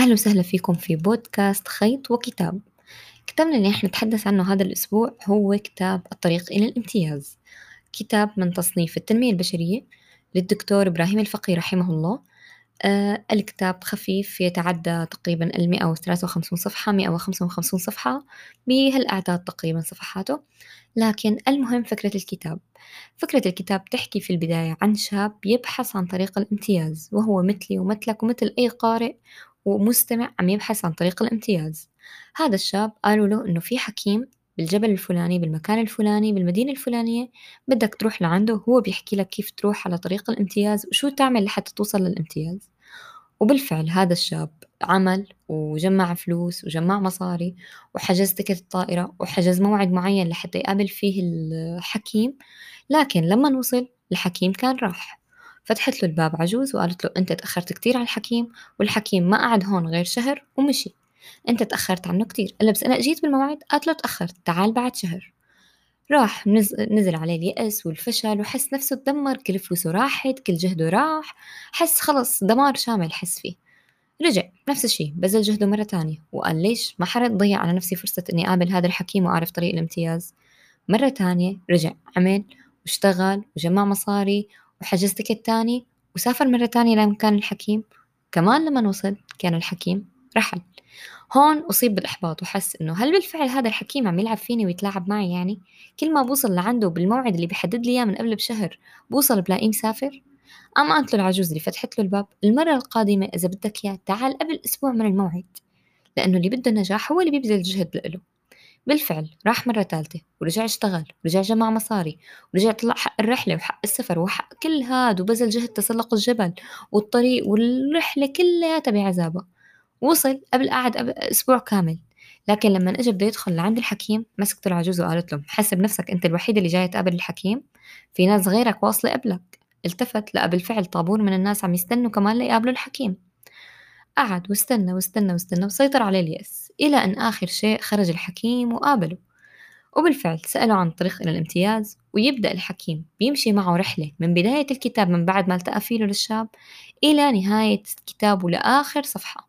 أهلا وسهلا فيكم في بودكاست خيط وكتاب. كتابنا اللي إحنا نتحدث عنه هذا الأسبوع هو كتاب الطريق إلى الامتياز. كتاب من تصنيف التنمية البشرية للدكتور إبراهيم الفقي رحمه الله. آه الكتاب خفيف يتعدى تقريبا المئة وثلاثة وخمسون صفحة مئة وخمسة وخمسون صفحة. بهالأعداد تقريبا صفحاته. لكن المهم فكرة الكتاب. فكرة الكتاب تحكي في البداية عن شاب يبحث عن طريق الامتياز وهو مثلي ومثلك ومثل أي قارئ ومستمع عم يبحث عن طريق الامتياز. هذا الشاب قالوا له إنه في حكيم بالجبل الفلاني بالمكان الفلاني بالمدينة الفلانية بدك تروح لعنده هو بيحكي لك كيف تروح على طريق الامتياز وشو تعمل لحتى توصل للامتياز. وبالفعل هذا الشاب عمل وجمع فلوس وجمع مصاري وحجز تكت الطائرة وحجز موعد معين لحتى يقابل فيه الحكيم. لكن لما وصل الحكيم كان راح. فتحت له الباب عجوز وقالت له أنت تأخرت كتير على الحكيم والحكيم ما قعد هون غير شهر ومشي. أنت تأخرت عنه كتير. قال بس أنا أجيت بالموعد. قالت له تأخرت. تعال بعد شهر. راح نزل عليه اليأس والفشل وحس نفسه تدمر. كل فلوسه راحت كل جهده راح. حس خلص دمار شامل حس فيه. رجع نفس الشيء بذل جهده مرة تانية وقال ليش ما حرد ضيع على نفسي فرصة إني أقابل هذا الحكيم وأعرف طريق الامتياز. مرة تانية رجع عمل واشتغل وجمع مصاري وحجز تيكت تاني وسافر مرة تانية لمكان الحكيم كمان لما وصل كان الحكيم رحل هون أصيب بالإحباط وحس إنه هل بالفعل هذا الحكيم عم يلعب فيني ويتلاعب معي يعني؟ كل ما بوصل لعنده بالموعد اللي بيحدد لي إياه من قبل بشهر بوصل بلاقيه مسافر؟ قام قالت له العجوز اللي فتحت له الباب المرة القادمة إذا بدك إياه تعال قبل أسبوع من الموعد لأنه اللي بده النجاح هو اللي بيبذل جهد لإله بالفعل راح مرة تالتة ورجع اشتغل ورجع جمع مصاري ورجع طلع حق الرحلة وحق السفر وحق كل هاد وبذل جهد تسلق الجبل والطريق والرحلة كلها بعذابها وصل قبل قعد أسبوع كامل. لكن لما اجى بده يدخل لعند الحكيم مسكته العجوز وقالت له حسب نفسك أنت الوحيد اللي جاي تقابل الحكيم؟ في ناس غيرك واصلة قبلك. التفت لقى بالفعل طابور من الناس عم يستنوا كمان ليقابلوا الحكيم. قعد واستنى واستنى واستنى وسيطر عليه اليأس. إلى أن آخر شيء خرج الحكيم وقابله وبالفعل سأله عن الطريق إلى الامتياز ويبدأ الحكيم بيمشي معه رحلة من بداية الكتاب من بعد ما التقى فيه للشاب إلى نهاية كتابه لآخر صفحة.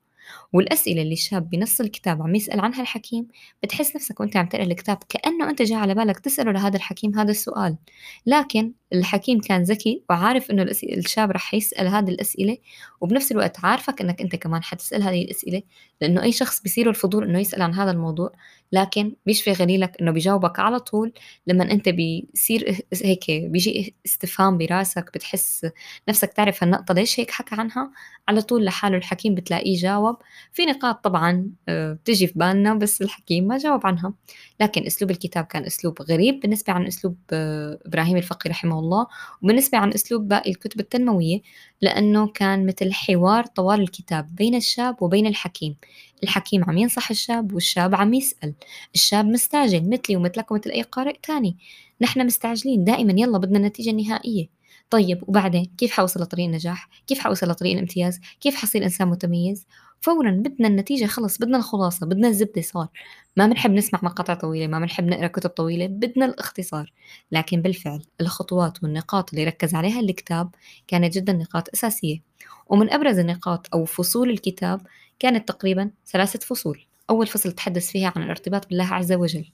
والأسئلة اللي الشاب بنص الكتاب عم يسأل عنها الحكيم بتحس نفسك وأنت عم تقرأ الكتاب كأنه أنت جاي على بالك تسأله لهذا الحكيم هذا السؤال. لكن الحكيم كان ذكي وعارف إنه الشاب رح يسأل هذه الأسئلة وبنفس الوقت عارفك إنك أنت كمان حتسأل هذه الأسئلة لأنه أي شخص بيصيره الفضول إنه يسأل عن هذا الموضوع لكن بيشفي غليلك إنه بيجاوبك على طول. لما أنت بيصير هيك بيجي استفهام براسك بتحس نفسك تعرف هالنقطة ليش هيك حكى عنها؟ على طول لحاله الحكيم بتلاقيه جاوب. في نقاط طبعا آه، بتجي في بالنا بس الحكيم ما جاوب عنها. لكن أسلوب الكتاب كان أسلوب غريب بالنسبة عن أسلوب آه، إبراهيم الفقي رحمه الله وبالنسبة عن أسلوب باقي الكتب التنموية لأنه كان مثل حوار طوال الكتاب بين الشاب وبين الحكيم. الحكيم عم ينصح الشاب والشاب عم يسأل. الشاب مستعجل مثلي ومثلك ومثل أي قارئ تاني. نحن مستعجلين دائما يلا بدنا النتيجة النهائية طيب وبعدين كيف حوصل لطريق النجاح؟ كيف حوصل لطريق الامتياز؟ كيف حصير إنسان متميز؟ فورا بدنا النتيجة خلص بدنا الخلاصة بدنا الزبدة صار. ما بنحب نسمع مقاطع طويلة ما بنحب نقرأ كتب طويلة بدنا الاختصار. لكن بالفعل الخطوات والنقاط اللي ركز عليها الكتاب كانت جدا نقاط أساسية. ومن أبرز النقاط أو فصول الكتاب كانت تقريبا ثلاثة فصول. أول فصل تحدث فيها عن الارتباط بالله عز وجل.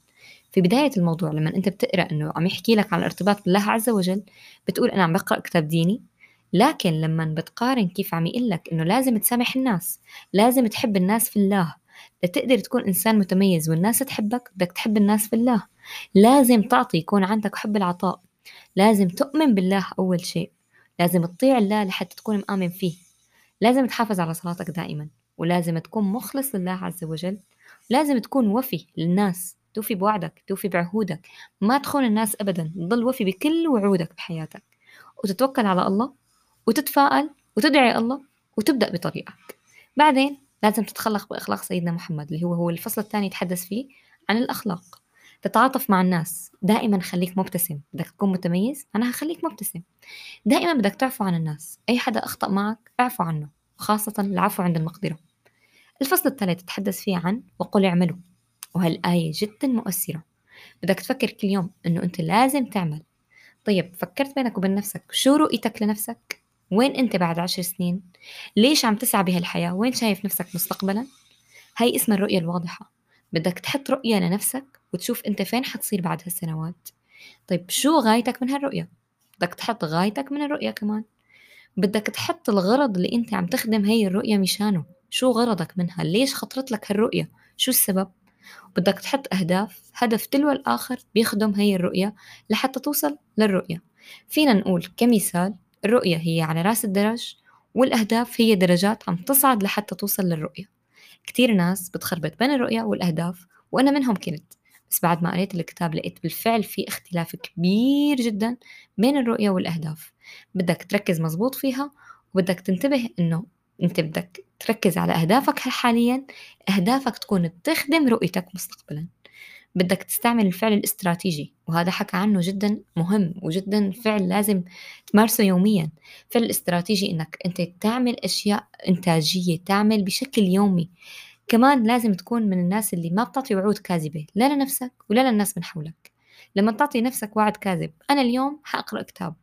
في بداية الموضوع لما أنت بتقرأ إنه عم يحكي لك عن الارتباط بالله عز وجل بتقول أنا عم بقرأ كتاب ديني لكن لما بتقارن كيف عم يقول لك إنه لازم تسامح الناس لازم تحب الناس في الله. لتقدر تكون إنسان متميز والناس تحبك بدك تحب الناس في الله. لازم تعطي يكون عندك حب العطاء. لازم تؤمن بالله أول شيء. لازم تطيع الله لحتى تكون مآمن فيه. لازم تحافظ على صلاتك دائما. ولازم تكون مخلص لله عز وجل. لازم تكون وفي للناس. توفي بوعدك توفي بعهودك. ما تخون الناس أبدا. تضل وفي بكل وعودك بحياتك. وتتوكل على الله. وتتفائل وتدعي الله وتبدأ بطريقك. بعدين لازم تتخلق بأخلاق سيدنا محمد اللي هو هو الفصل الثاني يتحدث فيه عن الأخلاق. تتعاطف مع الناس. دائما خليك مبتسم. بدك تكون متميز أنا هخليك مبتسم. دائما بدك تعفو عن الناس. أي حدا أخطأ معك اعفو عنه وخاصة العفو عند المقدرة. الفصل الثالث تتحدث فيه عن وقل اعملوا وهالآية جدا مؤثرة. بدك تفكر كل يوم إنه أنت لازم تعمل. طيب فكرت بينك وبين نفسك شو رؤيتك لنفسك؟ وين أنت بعد عشر سنين؟ ليش عم تسعى بهالحياة؟ وين شايف نفسك مستقبلا؟ هاي اسمها الرؤية الواضحة. بدك تحط رؤية لنفسك وتشوف أنت فين حتصير بعد هالسنوات. طيب شو غايتك من هالرؤية؟ بدك تحط غايتك من الرؤية كمان. بدك تحط الغرض اللي أنت عم تخدم هي الرؤية مشانه. شو غرضك منها؟ ليش خطرت لك هالرؤية؟ شو السبب؟ بدك تحط أهداف هدف تلو الآخر بيخدم هي الرؤية لحتى توصل للرؤية. فينا نقول كمثال الرؤية هي على رأس الدرج والأهداف هي درجات عم تصعد لحتى توصل للرؤية. كتير ناس بتخربط بين الرؤية والأهداف وأنا منهم كنت بس بعد ما قريت الكتاب لقيت بالفعل في اختلاف كبير جدا بين الرؤية والأهداف. بدك تركز مزبوط فيها وبدك تنتبه إنه أنت بدك تركز على أهدافك حاليا أهدافك تكون بتخدم رؤيتك مستقبلا. بدك تستعمل الفعل الاستراتيجي وهذا حكى عنه جدا مهم وجدا فعل لازم تمارسه يوميا. فعل الاستراتيجي إنك أنت تعمل أشياء إنتاجية تعمل بشكل يومي. كمان لازم تكون من الناس اللي ما بتعطي وعود كاذبة لا لنفسك ولا للناس من حولك. لما تعطي نفسك وعد كاذب أنا اليوم حأقرأ كتاب.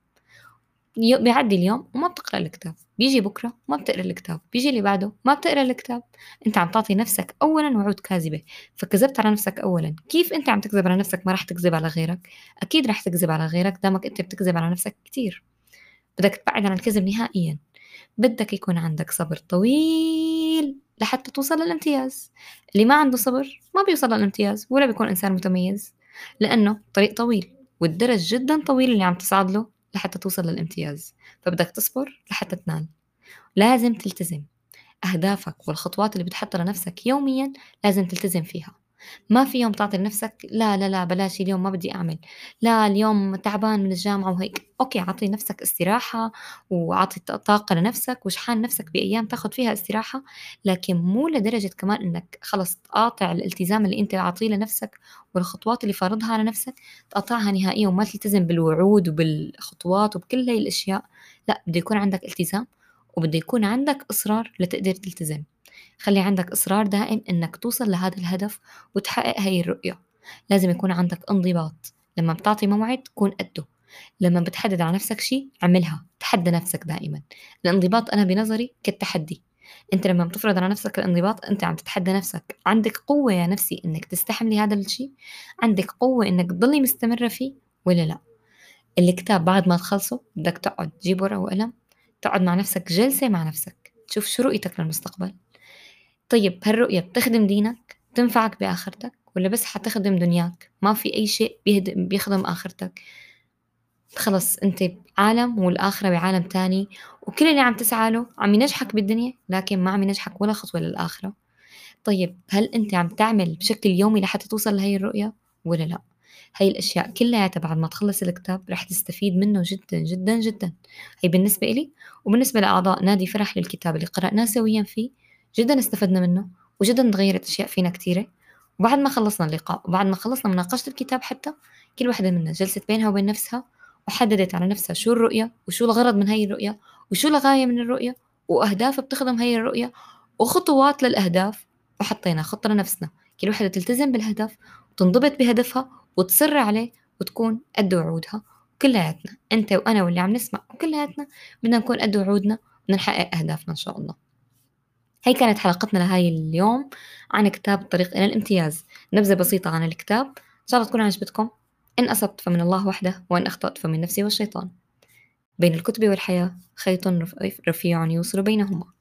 بيعدي اليوم وما بتقرأ الكتاب بيجي بكرة ما بتقرأ الكتاب بيجي اللي بعده ما بتقرأ الكتاب. انت عم تعطي نفسك اولا وعود كاذبة. فكذبت على نفسك اولا. كيف انت عم تكذب على نفسك ما راح تكذب على غيرك؟ أكيد راح تكذب على غيرك دامك انت بتكذب على نفسك كتير. بدك تبعد عن الكذب نهائيا. بدك يكون عندك صبر طويل لحتى توصل للامتياز. اللي ما عنده صبر ما بيوصل للامتياز ولا بيكون إنسان متميز. لأنه طريق طويل والدرج جدا طويل اللي عم تصعد له. لحتى توصل للامتياز فبدك تصبر لحتى تنال. لازم تلتزم. أهدافك والخطوات اللي بتحطها لنفسك يوميا لازم تلتزم فيها. ما في يوم تعطي لنفسك لا لا لا بلاش اليوم ما بدي أعمل لا اليوم تعبان من الجامعة وهيك. أوكي عطي نفسك استراحة وعطي طاقة لنفسك وشحان نفسك بأيام تاخد فيها استراحة لكن مو لدرجة كمان إنك خلص تقاطع الالتزام اللي أنت عاطيه لنفسك والخطوات اللي فارضها على نفسك تقطعها نهائيا وما تلتزم بالوعود وبالخطوات وبكل هاي الأشياء لا بده يكون عندك التزام وبده يكون عندك إصرار لتقدر تلتزم. خلي عندك إصرار دائم إنك توصل لهذا الهدف وتحقق هاي الرؤية. لازم يكون عندك انضباط. لما بتعطي موعد تكون قده. لما بتحدد على نفسك شيء اعملها تحدى نفسك دائما. الانضباط أنا بنظري كالتحدي. أنت لما بتفرض على نفسك الانضباط أنت عم تتحدى نفسك. عندك قوة يا نفسي إنك تستحملي هذا الشيء؟ عندك قوة إنك تضلي مستمرة فيه ولا لا؟ الكتاب بعد ما تخلصه بدك تقعد تجيب ورقة وقلم تقعد مع نفسك جلسة مع نفسك. تشوف شو رؤيتك للمستقبل. طيب هالرؤية بتخدم دينك تنفعك بآخرتك؟ ولا بس حتخدم دنياك؟ ما في أي شيء بيخدم آخرتك. خلص أنت بعالم والآخرة بعالم تاني وكل اللي عم تسعى له عم ينجحك بالدنيا لكن ما عم ينجحك ولا خطوة للآخرة. طيب هل أنت عم تعمل بشكل يومي لحتى توصل لهي الرؤية؟ ولا لا؟ هاي الأشياء كلها بعد ما تخلص الكتاب رح تستفيد منه جدا جدا جدا. هي بالنسبة إلي وبالنسبة لأعضاء نادي فرح للكتاب اللي قرأناه سويا فيه جدا استفدنا منه وجدا تغيرت أشياء فينا كثيرة وبعد ما خلصنا اللقاء وبعد ما خلصنا مناقشة الكتاب حتى كل واحدة منا جلست بينها وبين نفسها وحددت على نفسها شو الرؤية وشو الغرض من هاي الرؤية وشو الغاية من الرؤية وأهداف بتخدم هاي الرؤية وخطوات للأهداف. وحطينا خطة لنفسنا. كل وحدة تلتزم بالهدف وتنضبط بهدفها وتصر عليه وتكون قد وعودها. كلياتنا أنت وأنا واللي عم نسمع وكلياتنا بدنا نكون قد وعودنا بدنا نحقق أهدافنا إن شاء الله. هي كانت حلقتنا لهاي اليوم عن كتاب الطريق إلى الامتياز. نبذة بسيطة عن الكتاب. إن شاء الله تكون عجبتكم. إن أصبت فمن الله وحده وإن أخطأت فمن نفسي والشيطان. بين الكتب والحياة خيط رفيع يوصل بينهما.